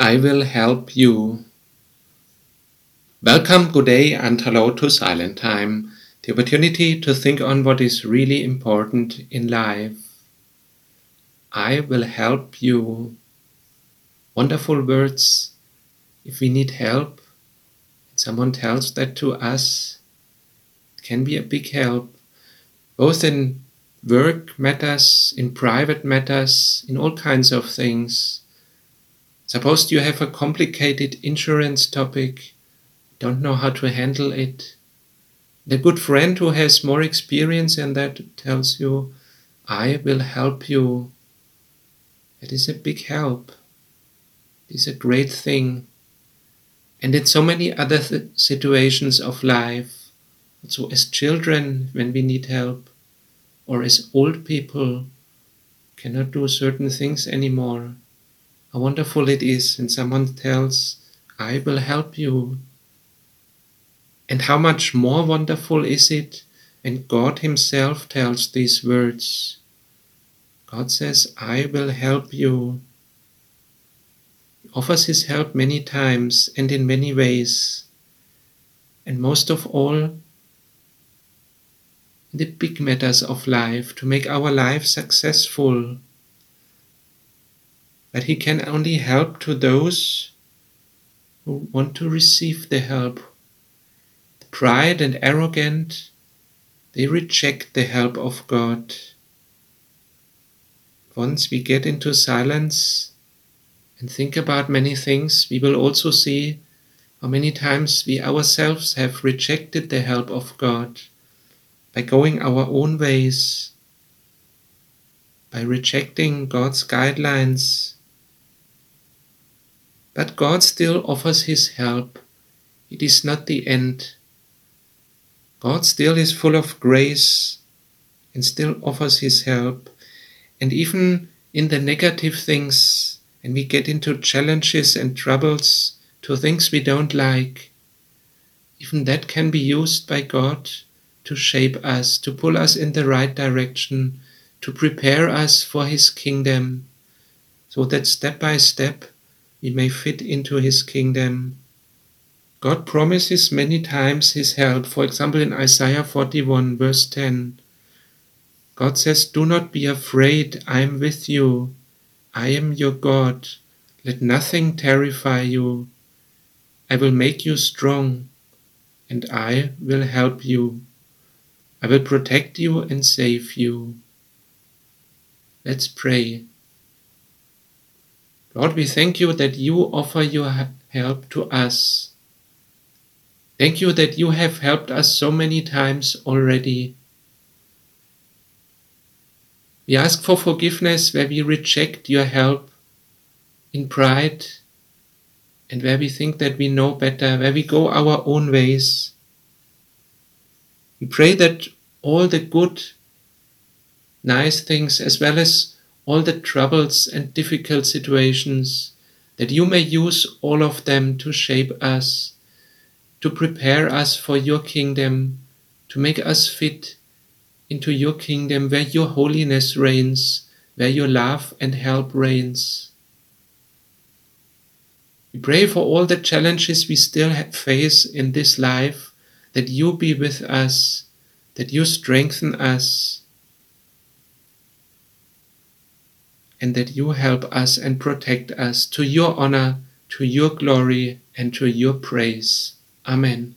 I will help you. Welcome, good day, and hello to Silent Time, the opportunity to think on what is really important in life. I will help you. Wonderful words. If we need help, and someone tells that to us, it can be a big help, both in work matters, in private matters, in all kinds of things. Suppose you have a complicated insurance topic, don't know how to handle it. The good friend who has more experience in that tells you, I will help you. It is a big help. It is a great thing. And in so many other th- situations of life, also as children, when we need help, or as old people, cannot do certain things anymore how wonderful it is when someone tells, I will help you. And how much more wonderful is it when God Himself tells these words? God says, I will help you. He offers His help many times and in many ways. And most of all, the big matters of life, to make our life successful but he can only help to those who want to receive the help. The pride and arrogant, they reject the help of God. Once we get into silence and think about many things, we will also see how many times we ourselves have rejected the help of God by going our own ways, by rejecting God's guidelines but God still offers His help. It is not the end. God still is full of grace and still offers His help. And even in the negative things, and we get into challenges and troubles, to things we don't like, even that can be used by God to shape us, to pull us in the right direction, to prepare us for His kingdom, so that step by step we may fit into his kingdom. God promises many times his help. For example, in Isaiah 41, verse 10, God says, Do not be afraid, I am with you. I am your God. Let nothing terrify you. I will make you strong, and I will help you. I will protect you and save you. Let's pray. Lord, we thank you that you offer your help to us. Thank you that you have helped us so many times already. We ask for forgiveness where we reject your help in pride and where we think that we know better, where we go our own ways. We pray that all the good, nice things, as well as all the troubles and difficult situations, that you may use all of them to shape us, to prepare us for your kingdom, to make us fit into your kingdom where your holiness reigns, where your love and help reigns. We pray for all the challenges we still face in this life, that you be with us, that you strengthen us, and that you help us and protect us to your honor, to your glory, and to your praise. Amen.